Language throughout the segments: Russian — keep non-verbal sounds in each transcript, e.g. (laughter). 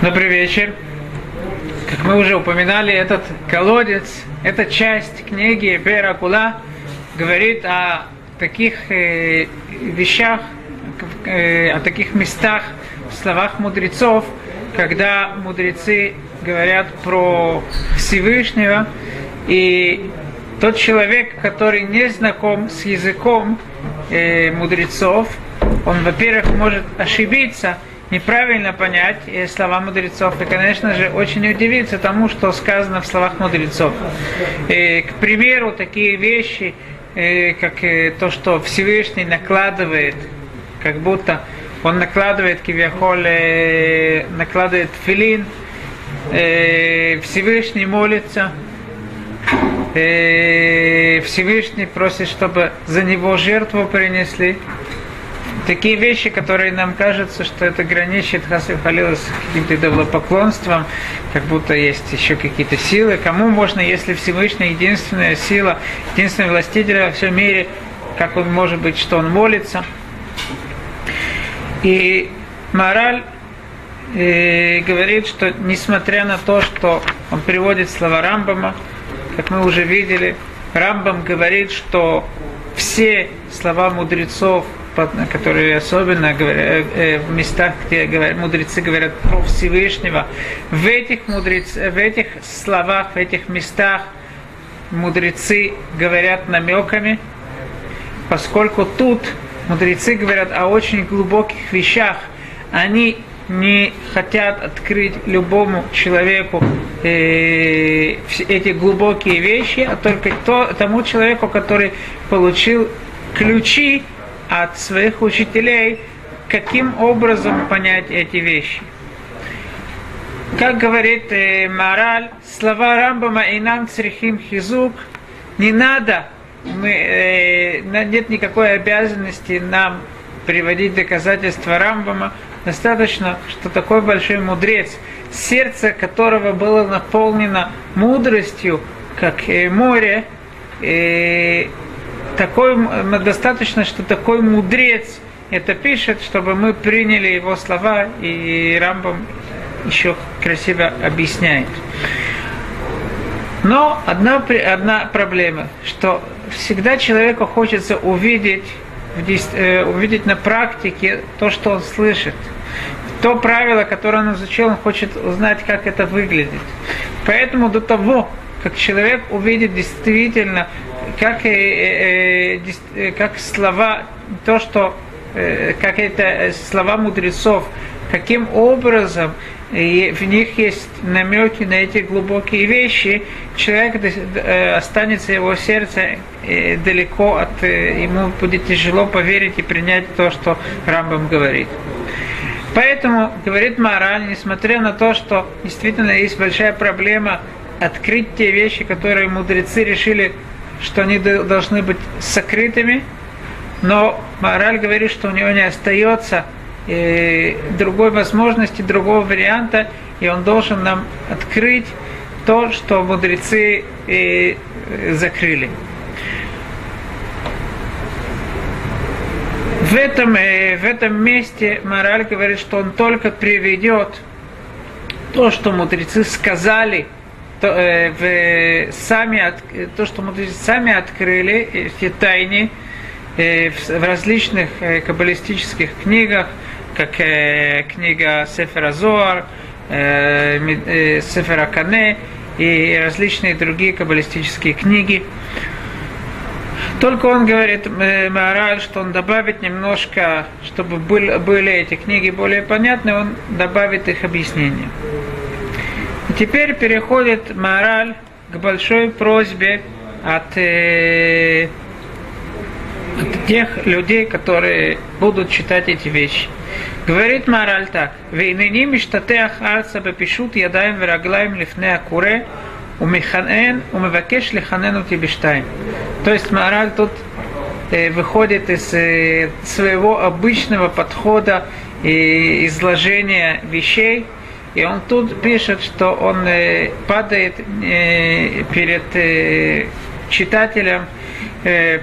Добрый вечер. Как мы уже упоминали, этот колодец, эта часть книги Беракула говорит о таких э, вещах, э, о таких местах в словах мудрецов, когда мудрецы говорят про Всевышнего, и тот человек, который не знаком с языком э, мудрецов, он, во-первых, может ошибиться, неправильно понять э, слова мудрецов и, конечно же, очень удивиться тому, что сказано в словах мудрецов. И, к примеру, такие вещи, э, как э, то, что Всевышний накладывает, как будто он накладывает кивяхоль, э, накладывает филин, э, Всевышний молится, э, Всевышний просит, чтобы за него жертву принесли. Такие вещи, которые нам кажется, что это граничит Хасифалила с каким-то идолопоклонством, как будто есть еще какие-то силы. Кому можно, если Всевышний единственная сила, единственный властитель во всем мире, как он может быть, что он молится. И мораль э, говорит, что несмотря на то, что он приводит слова Рамбама, как мы уже видели, Рамбам говорит, что все слова мудрецов которые особенно говорят, э, в местах, где говорят, мудрецы говорят про Всевышнего, в этих, мудрец, в этих словах, в этих местах мудрецы говорят намеками, поскольку тут мудрецы говорят о очень глубоких вещах, они не хотят открыть любому человеку э, эти глубокие вещи, а только то, тому человеку, который получил ключи от своих учителей, каким образом понять эти вещи. Как говорит э, Мораль, слова Рамбама и нам црихим хизук, не надо, мы, э, нет никакой обязанности нам приводить доказательства Рамбама, достаточно, что такой большой мудрец, сердце которого было наполнено мудростью, как э, море, э, такой, достаточно, что такой мудрец это пишет, чтобы мы приняли его слова, и Рамбам еще красиво объясняет. Но одна, одна проблема, что всегда человеку хочется увидеть, э, увидеть на практике то, что он слышит. То правило, которое он изучил, он хочет узнать, как это выглядит. Поэтому до того, как человек увидит действительно как, э, э, э, как слова, то, что, э, как это слова мудрецов, каким образом и в них есть намеки на эти глубокие вещи, человек останется его сердце далеко от, ему будет тяжело поверить и принять то, что Рамбам говорит. Поэтому, говорит Мораль, несмотря на то, что действительно есть большая проблема открыть те вещи, которые мудрецы решили что они должны быть сокрытыми, но мораль говорит, что у него не остается э, другой возможности, другого варианта, и он должен нам открыть то, что мудрецы э, закрыли. В этом, э, в этом месте мораль говорит, что он только приведет то, что мудрецы сказали – то, э, в, сами от, то, что мы сами открыли, эти тайны э, в, в различных э, каббалистических книгах, как э, книга Сефера Зоар, э, э, Сефера Кане и различные другие каббалистические книги. Только он говорит, э, Маораль, что он добавит немножко, чтобы были эти книги более понятны, он добавит их объяснение. Теперь переходит мораль к большой просьбе от, э, от тех людей, которые будут читать эти вещи. Говорит мораль так. Вейнени миштатеах арца бепишут ядаем вераглаем лифне акуре умиханен умевакеш лиханену тибиштайм. То есть мораль тут э, выходит из э, своего обычного подхода и изложения вещей – и он тут пишет, что он э, падает э, перед э, читателем,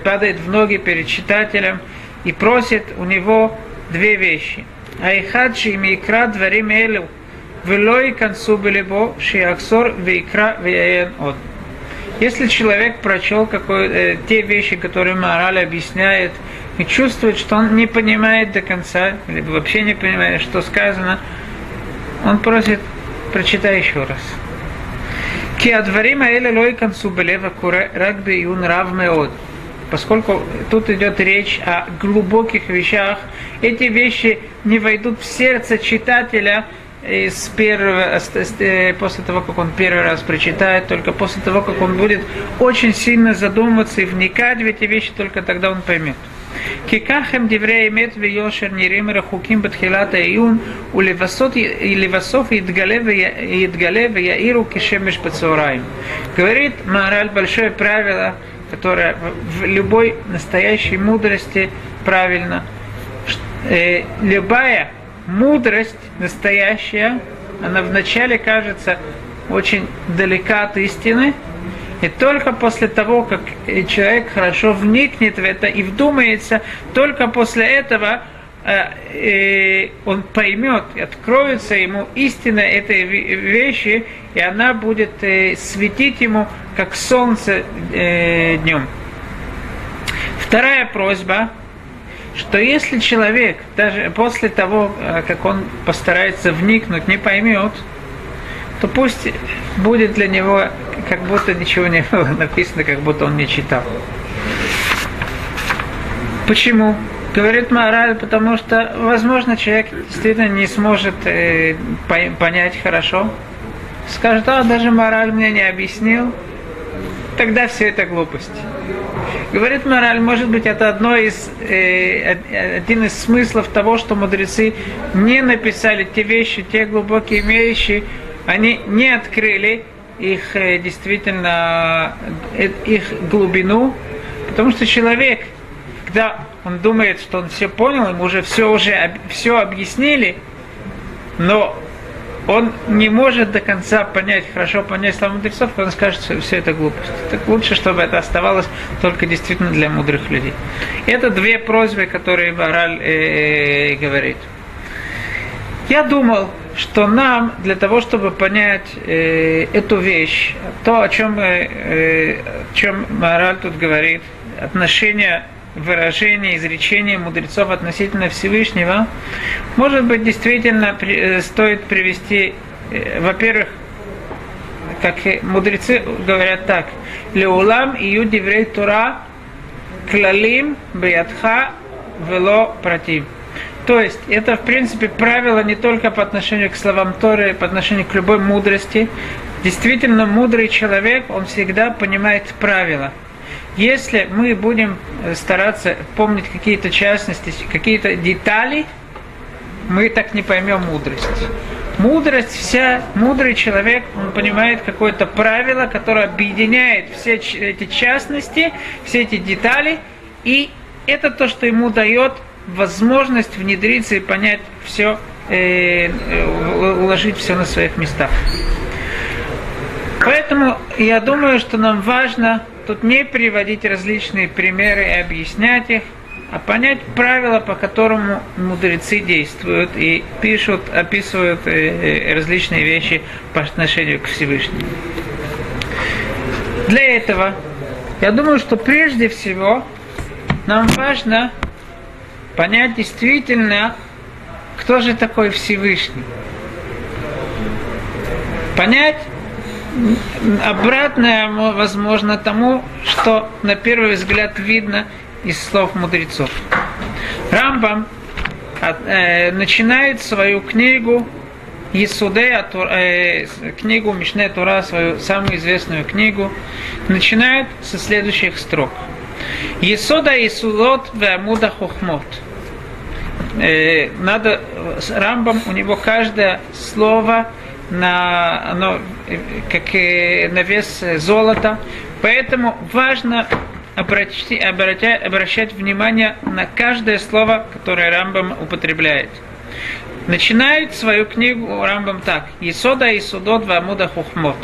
падает в ноги перед читателем и просит у него две вещи. Айхаджи микра дворим элю велой концу белебо, шиаксор вейкра веяен от. Если человек прочел какой, э, те вещи, которые мораль объясняет, и чувствует, что он не понимает до конца, или вообще не понимает, что сказано, он просит, прочитай еще раз. Ки адварим аэле лой концу белева куре рак юн рав меод. Поскольку тут идет речь о глубоких вещах, эти вещи не войдут в сердце читателя с первого, э, после того, как он первый раз прочитает, только после того, как он будет очень сильно задумываться и вникать в эти вещи, только тогда он поймет. Кикахем диврея в вешер нирим рахуким батхилата июн улевасот и левасов и идгалев яиру кишемеш пацураим. Говорит мораль большое правило, которое в любой настоящей мудрости правильно. Э, любая мудрость настоящая, она вначале кажется очень далека от истины, и только после того, как человек хорошо вникнет в это и вдумается, только после этого э, э, он поймет, откроется ему истина этой вещи, и она будет э, светить ему, как солнце днем. Вторая просьба, что если человек даже после того, как он постарается вникнуть, не поймет, то пусть будет для него как будто ничего не было (laughs) написано, как будто он не читал. Почему? Говорит мораль, потому что, возможно, человек действительно не сможет э, понять хорошо. Скажет, а даже мораль мне не объяснил. Тогда все это глупость. Говорит мораль, может быть, это одно из, э, один из смыслов того, что мудрецы не написали те вещи, те глубокие вещи, они не открыли их э, действительно, э, их глубину, потому что человек, когда он думает, что он все понял, ему уже все уже все объяснили, но он не может до конца понять, хорошо понять слова мудрецов, он скажет, что все это глупость. Так лучше, чтобы это оставалось только действительно для мудрых людей. Это две просьбы, которые Бараль э, э, говорит. Я думал, что нам для того, чтобы понять э, эту вещь, то, о чем, э, о чем Мораль тут говорит, отношение выражения, изречения мудрецов относительно Всевышнего, может быть, действительно э, стоит привести, э, во-первых, как мудрецы говорят так, «Леулам и юдиврей Тура клалим биятха вело против». То есть это, в принципе, правило не только по отношению к словам Торы, по отношению к любой мудрости. Действительно, мудрый человек, он всегда понимает правила. Если мы будем стараться помнить какие-то частности, какие-то детали, мы так не поймем мудрость. Мудрость вся, мудрый человек, он понимает какое-то правило, которое объединяет все эти частности, все эти детали, и это то, что ему дает возможность внедриться и понять все, э, э, уложить все на своих местах. Поэтому я думаю, что нам важно тут не приводить различные примеры и объяснять их, а понять правила, по которому мудрецы действуют и пишут, описывают э, различные вещи по отношению к Всевышнему. Для этого я думаю, что прежде всего нам важно понять действительно, кто же такой Всевышний. Понять обратное, возможно, тому, что на первый взгляд видно из слов мудрецов. Рамбам э, начинает свою книгу Исуде, э, книгу Мишне Тура, свою самую известную книгу, начинает со следующих строк. Есода Исулот Веамуда Хохмот – э, надо с Рамбом, у него каждое слово на, оно, как на вес золота. Поэтому важно обращать, обращать, обращать внимание на каждое слово, которое Рамбам употребляет. Начинает свою книгу Рамбам так. Исода и судот вамуда хухмот.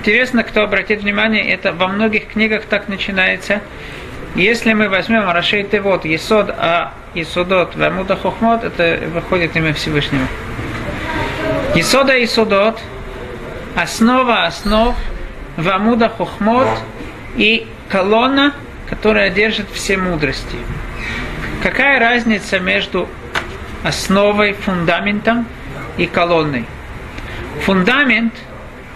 Интересно, кто обратит внимание, это во многих книгах так начинается. Если мы возьмем Рашей Тевот, Есод, а Есодот, Вамуда Хохмот, это выходит имя Всевышнего. Исода и судот, основа основ, вамуда хохмот и колонна, которая держит все мудрости. Какая разница между основой, фундаментом и колонной? Фундамент,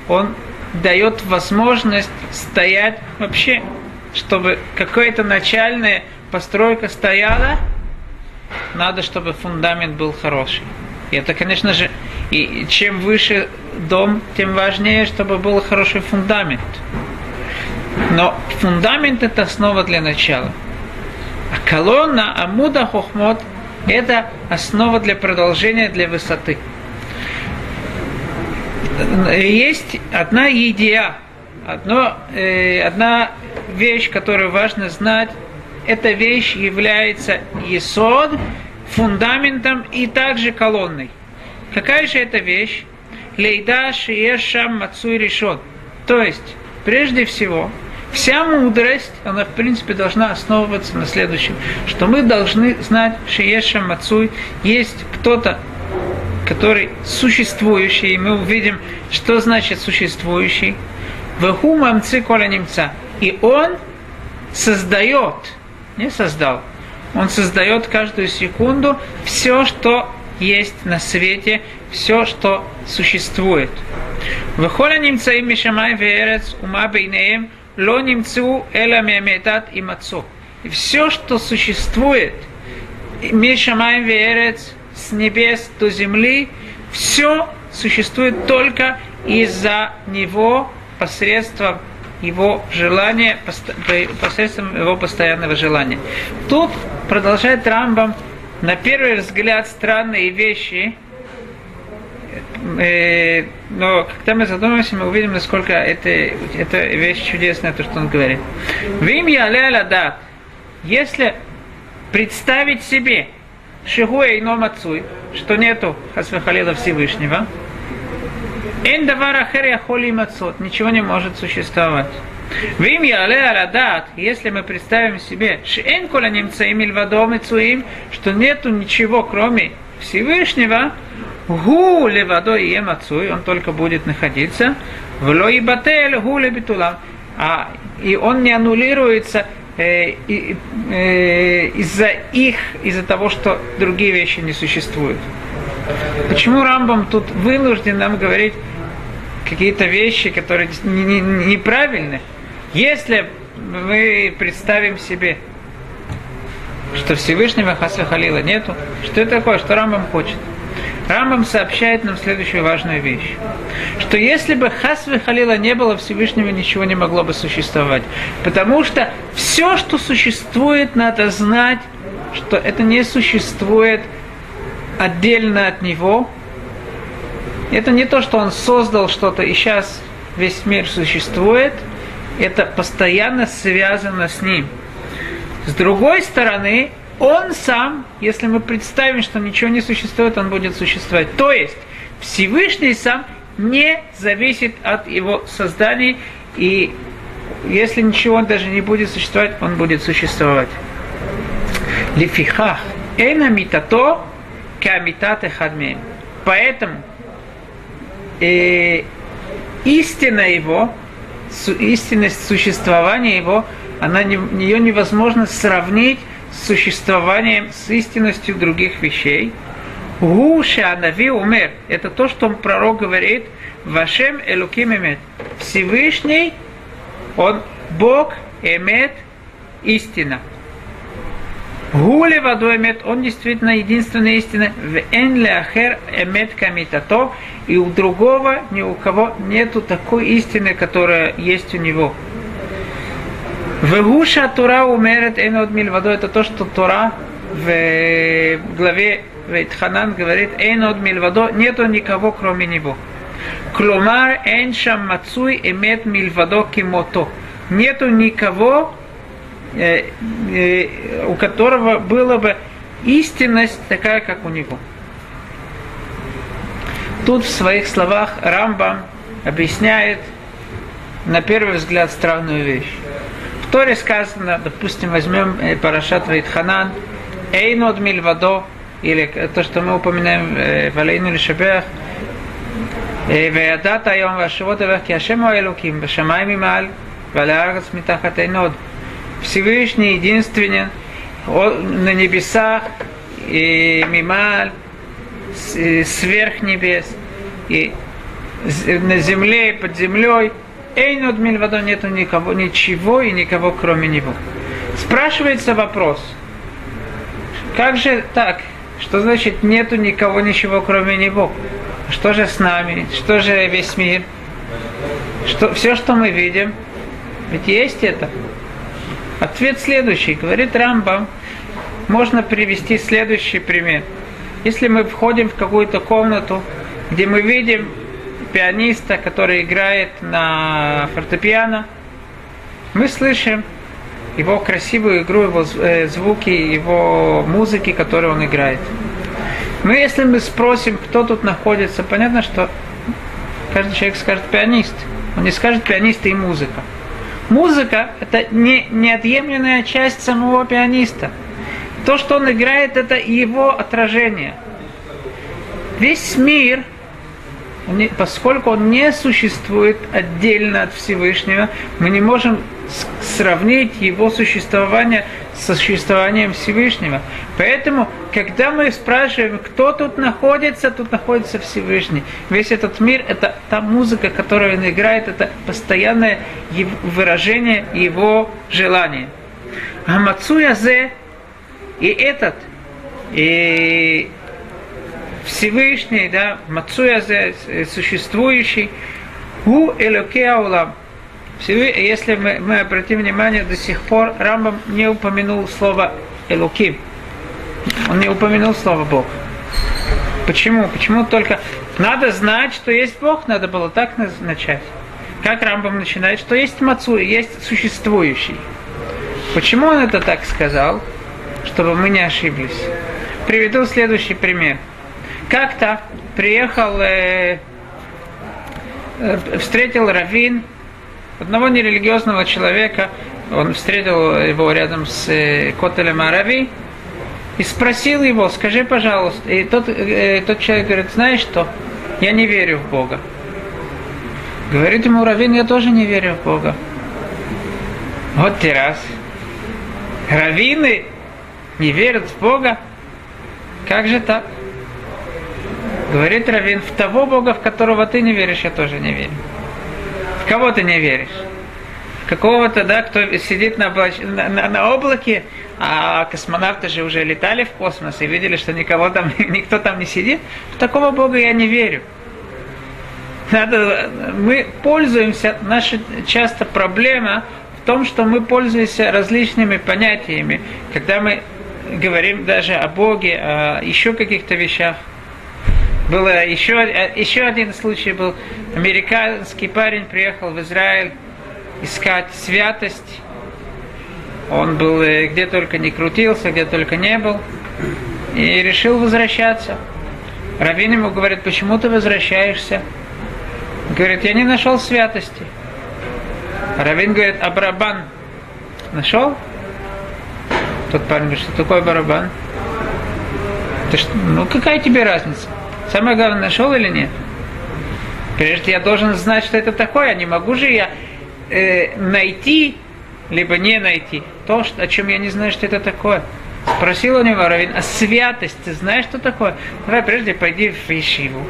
он дает возможность стоять вообще, чтобы какая-то начальная постройка стояла, надо, чтобы фундамент был хороший. И это, конечно же, и чем выше дом, тем важнее, чтобы был хороший фундамент. Но фундамент это основа для начала. А колонна Амуда Хохмот это основа для продолжения, для высоты. Есть одна идея, одно, э, одна вещь, которую важно знать, эта вещь является есод, фундаментом и также колонной. Какая же это вещь? Лейда шиешам мацуй решен. То есть, прежде всего, вся мудрость, она в принципе должна основываться на следующем, что мы должны знать, что Ешам Мацуй есть кто-то, который существующий, и мы увидим, что значит существующий. Ваху мамцы коля немца. И он создает, не создал, он создает каждую секунду все, что есть на свете, все, что существует. Выхоля немца и мишамай верец ума бейнеем ло немцу эла меметат и мацо. И все, что существует, мишамай верец с небес до земли, все существует только из-за него посредством его желания, посредством его постоянного желания. Тут продолжает Рамбам на первый взгляд странные вещи, э, но когда мы задумаемся, мы увидим, насколько это, это вещь чудесная, то, что он говорит. Вим я дат, если представить себе, Шигуя и Номацуй, что нету Хасвахалила Всевышнего, ничего не может существовать. Вим яле аладат, если мы представим себе, шен кола немца и и что нету ничего, кроме Всевышнего, гу левадо и емацуй, он только будет находиться, в лои батель гу лебитулам, а и он не аннулируется э, э, из-за их, из-за того, что другие вещи не существуют. Почему Рамбам тут вынужден нам говорить какие-то вещи, которые неправильны? Если мы представим себе, что Всевышнего Хаса Халила нету, что это такое, что Рамбам хочет? Рамбам сообщает нам следующую важную вещь, что если бы Хасвы Халила не было Всевышнего, ничего не могло бы существовать. Потому что все, что существует, надо знать, что это не существует отдельно от него. Это не то, что он создал что-то, и сейчас весь мир существует – это постоянно связано с ним. С другой стороны, он сам, если мы представим, что ничего не существует, он будет существовать. То есть Всевышний сам не зависит от его создания, и если ничего даже не будет существовать, он будет существовать. Лифихах эна митато камитате хадмеем. Поэтому э, истина его истинность существования его, она не, ее невозможно сравнить с существованием, с истинностью других вещей. Гуша Нави умер. Это то, что пророк говорит. Вашем Элуким Эмет. Всевышний, он Бог, Эмет, истина. Гуле водой эмет, он действительно единственная истина. В эн ахер эмет камитато, и у другого, ни у кого нету такой истины, которая есть у него. Вегуша Тура умерет эн от мильвадо, это то, что Тура в главе Вейтханан говорит, эн от мильвадо, нету никого, кроме него. Кломар эн шам мацуй эмет мильвадо кимото. Нету никого, у которого была бы истинность такая, как у него. Тут в своих словах Рамбам объясняет на первый взгляд странную вещь. В Торе сказано, допустим, возьмем э, Парашат Вейтханан, Эйнод Мильвадо, или то, что мы упоминаем в Алейну Лишабех, וידעת היום והשבות אליך כי השם הוא האלוקים בשמיים ממעל ועל הארץ מתחת אין עוד. Всевышний, единственен, на небесах, и мималь, сверх небес, и на земле и под землей. Эйнод Мильвадо нету никого, ничего и никого кроме него. Спрашивается вопрос, как же так? Что значит нету никого, ничего кроме него? Что же с нами? Что же весь мир? Что, все, что мы видим, ведь есть это. Ответ следующий. Говорит Рамбам, можно привести следующий пример. Если мы входим в какую-то комнату, где мы видим пианиста, который играет на фортепиано, мы слышим его красивую игру, его э, звуки, его музыки, которые он играет. Мы, если мы спросим, кто тут находится, понятно, что каждый человек скажет пианист. Он не скажет пианист и музыка. Музыка – это не, неотъемлемая часть самого пианиста. То, что он играет, это его отражение. Весь мир, поскольку он не существует отдельно от Всевышнего, мы не можем сравнить его существование с существованием Всевышнего. Поэтому, когда мы спрашиваем, кто тут находится, тут находится Всевышний. Весь этот мир – это та музыка, которую он играет, это постоянное выражение его желания. А Мацуязе и этот, и Всевышний, да, Мацуязе, существующий, у Элокеа Улам – если мы, мы обратим внимание, до сих пор Рамбам не упомянул слово Элуким. Он не упомянул слово Бог. Почему? Почему только надо знать, что есть Бог, надо было так начать. Как Рамбам начинает, что есть Мацу, есть существующий. Почему он это так сказал? Чтобы мы не ошиблись. Приведу следующий пример. Как-то приехал, э, э, встретил Равин одного нерелигиозного человека, он встретил его рядом с э, Котелем Арави, и спросил его, скажи, пожалуйста, и тот, э, тот человек говорит, знаешь что, я не верю в Бога. Говорит ему Равин, я тоже не верю в Бога. Вот ты раз. Равины не верят в Бога? Как же так? Говорит Равин, в того Бога, в которого ты не веришь, я тоже не верю. Кого ты не веришь? Какого-то, да, кто сидит на, облач... на, на, на облаке, а космонавты же уже летали в космос и видели, что никого там, (laughs) никто там не сидит. В такого Бога я не верю. Надо, мы пользуемся, наша часто проблема в том, что мы пользуемся различными понятиями, когда мы говорим даже о Боге, о еще каких-то вещах. Было еще, еще один случай был. Американский парень приехал в Израиль искать святость. Он был э, где только не крутился, где только не был. И решил возвращаться. Равин ему говорит, почему ты возвращаешься? Говорит, я не нашел святости. Равин говорит, а барабан нашел? Тот парень говорит, что такое барабан? Ты что, ну какая тебе разница? Самое главное, нашел или нет? Прежде я должен знать, что это такое. А не могу же я э, найти, либо не найти то, что, о чем я не знаю, что это такое. Спросил у него Равин, а святость, ты знаешь, что такое? Давай прежде пойди в Ишиву.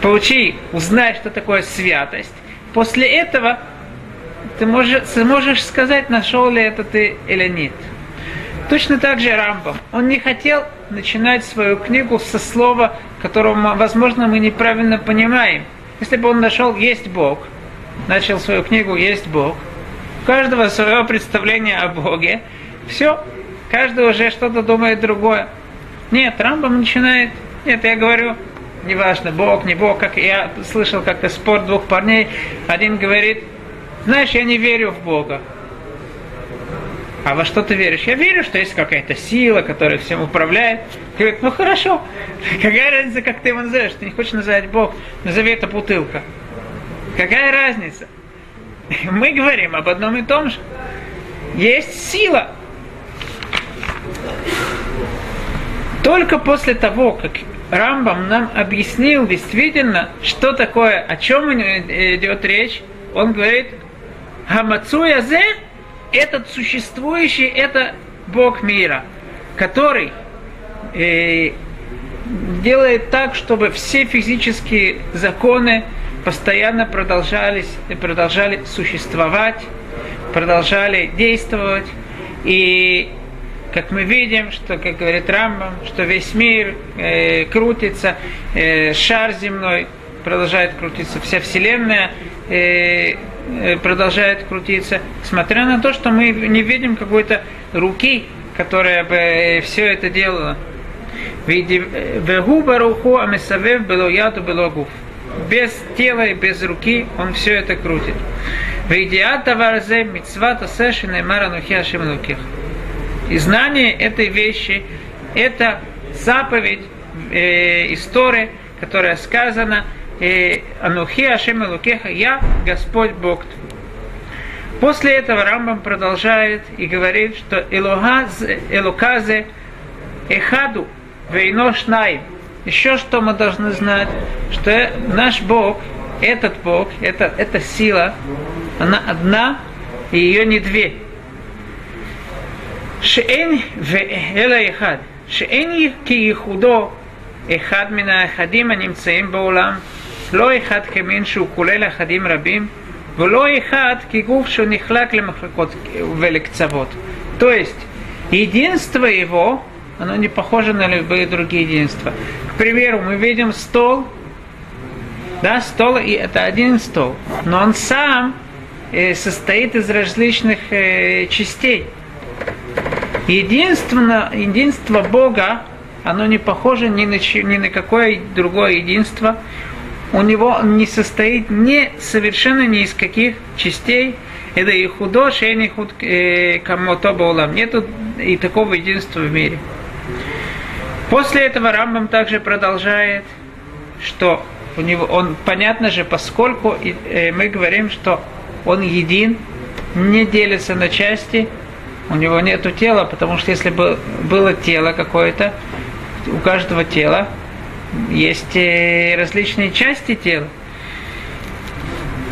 Получи, узнай, что такое святость. После этого ты можешь, сможешь сказать, нашел ли это ты или нет. Точно так же Рамбам. Он не хотел начинать свою книгу со слова, которого, возможно, мы неправильно понимаем. Если бы он нашел «Есть Бог», начал свою книгу «Есть Бог», у каждого свое представление о Боге, все, каждый уже что-то думает другое. Нет, Рамбам начинает, нет, я говорю, неважно, Бог, не Бог, как я слышал как-то спор двух парней, один говорит, знаешь, я не верю в Бога. А во что ты веришь? Я верю, что есть какая-то сила, которая всем управляет. Говорит, ну хорошо. (laughs) Какая разница, как ты его назовешь? Ты не хочешь называть Бог, назови это бутылка. Какая разница? (laughs) Мы говорим об одном и том же. Есть сила. Только после того, как Рамбам нам объяснил действительно, что такое, о чем идет речь. Он говорит, Хамацуязе – этот существующий, это Бог мира, который э, делает так, чтобы все физические законы постоянно продолжались, продолжали существовать, продолжали действовать. И как мы видим, что, как говорит Рамбам, что весь мир э, крутится, э, шар земной продолжает крутиться, вся Вселенная э, продолжает крутиться, смотря на то, что мы не видим какой-то руки, которая бы все это делала. Вегу баруху амесавев было яду было гуф. Без тела и без руки он все это крутит. Вейдиата варзе мицвата сэшина маранухи ашимнуких. И знание этой вещи – это заповедь э, истории, которая сказана э, Анухи Ашем Элукеха, я Господь Бог твой. После этого Рамбам продолжает и говорит, что Элуказе Эхаду Вейношнай. Еще что мы должны знать, что наш Бог, этот Бог, это, эта сила, она одна, и ее не две. Шеэн Эла Эхад. Шеэн Ки Ихудо Эхад Мина Эхадима Немцеем Баулам. לא אחד כמין שהוא כולל אחדים רבים, ולא אחד כגוף שהוא נחלק למחלקות ולקצוות. То есть, единство его, оно не похоже на любые другие единства. К примеру, мы видим стол, да, стол, и это один стол, но он сам э, состоит из различных э, частей. Единство, единство Бога, оно не похоже ни на, ни на какое другое единство. У него не состоит ни, совершенно ни из каких частей. Это и худош, и не худ э, кому-то баулам. Нету и такого единства в мире. После этого Рамбам также продолжает, что у него, он, понятно же, поскольку э, мы говорим, что он един, не делится на части, у него нет тела, потому что если бы было тело какое-то, у каждого тела есть э, различные части тела.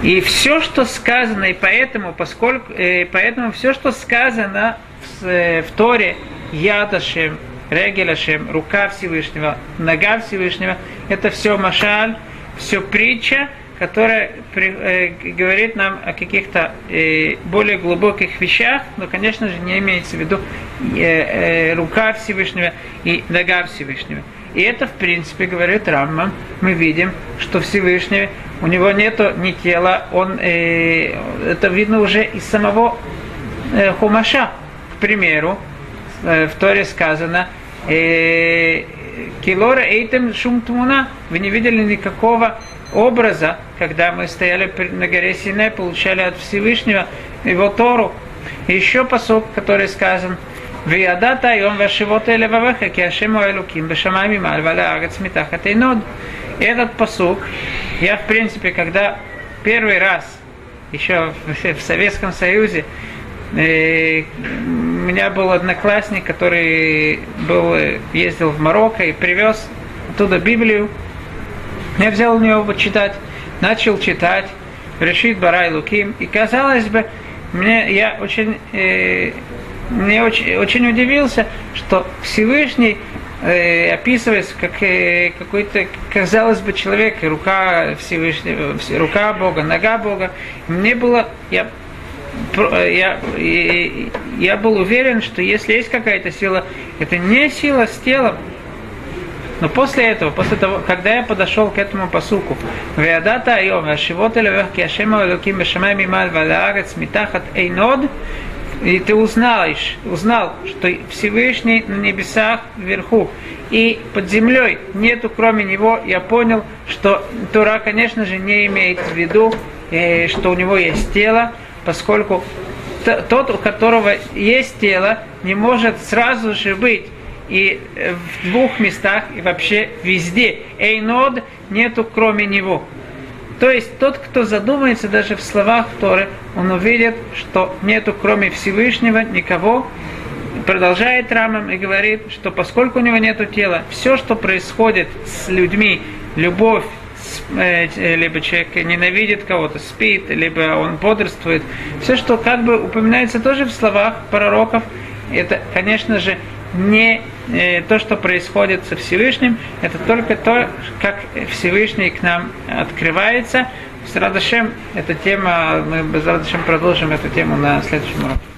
И все, что сказано, и поэтому, поскольку, э, поэтому все, что сказано в, э, в Торе, Ядашем, Регелашем, рука Всевышнего, нога Всевышнего, это все машаль, все притча, которая при, э, говорит нам о каких-то э, более глубоких вещах, но, конечно же, не имеется в виду э, э, рука Всевышнего и нога Всевышнего. И это, в принципе, говорит Рамман, мы видим, что Всевышний, у него нету ни тела, он, э, это видно уже из самого э, Хумаша. К примеру, э, в Торе сказано, э, Килора эйтем шум тмуна, вы не видели никакого образа, когда мы стояли на горе Сине, получали от Всевышнего его Тору. Еще посок, который сказан, וידעת היום והשיבות אל לבביך כי השם הוא אלוקים בשמיים ממעל ועל הארץ מתחת עינוד. Этот посук, я в принципе, когда первый раз, еще в Советском Союзе, э, у меня был одноклассник, который был, ездил в Марокко и привез оттуда Библию, я взял у него почитать, начал читать, решит Барай Луким, и казалось бы, мне я очень, э, мне очень, очень удивился, что Всевышний э, описывается как э, какой-то, казалось бы, человек, рука Всевышнего, рука Бога, нога Бога. Мне было, я я, я был уверен, что если есть какая-то сила, это не сила с телом, но после этого, после того, когда я подошел к этому посуку, Веадата Айом, Ашивот Элевехки Ашема Элоким Бешамай Мималь Валаарец Митахат Эйнод, и ты узнаешь, узнал, что Всевышний на небесах вверху, и под землей нету кроме него, я понял, что Тура, конечно же, не имеет в виду, э, что у него есть тело, поскольку тот, у которого есть тело, не может сразу же быть и э, в двух местах, и вообще везде. Эйнод нету кроме него. То есть тот, кто задумается даже в словах Торы, он увидит, что нету кроме Всевышнего никого. продолжает Рамам и говорит, что поскольку у него нет тела, все, что происходит с людьми, любовь, э, либо человек ненавидит кого-то, спит, либо он бодрствует, все, что как бы упоминается тоже в словах пророков, это, конечно же, не э, то, что происходит со Всевышним, это только то, как Всевышний к нам открывается. С Радашем, эта тема, мы с Радашем продолжим эту тему на следующем уроке.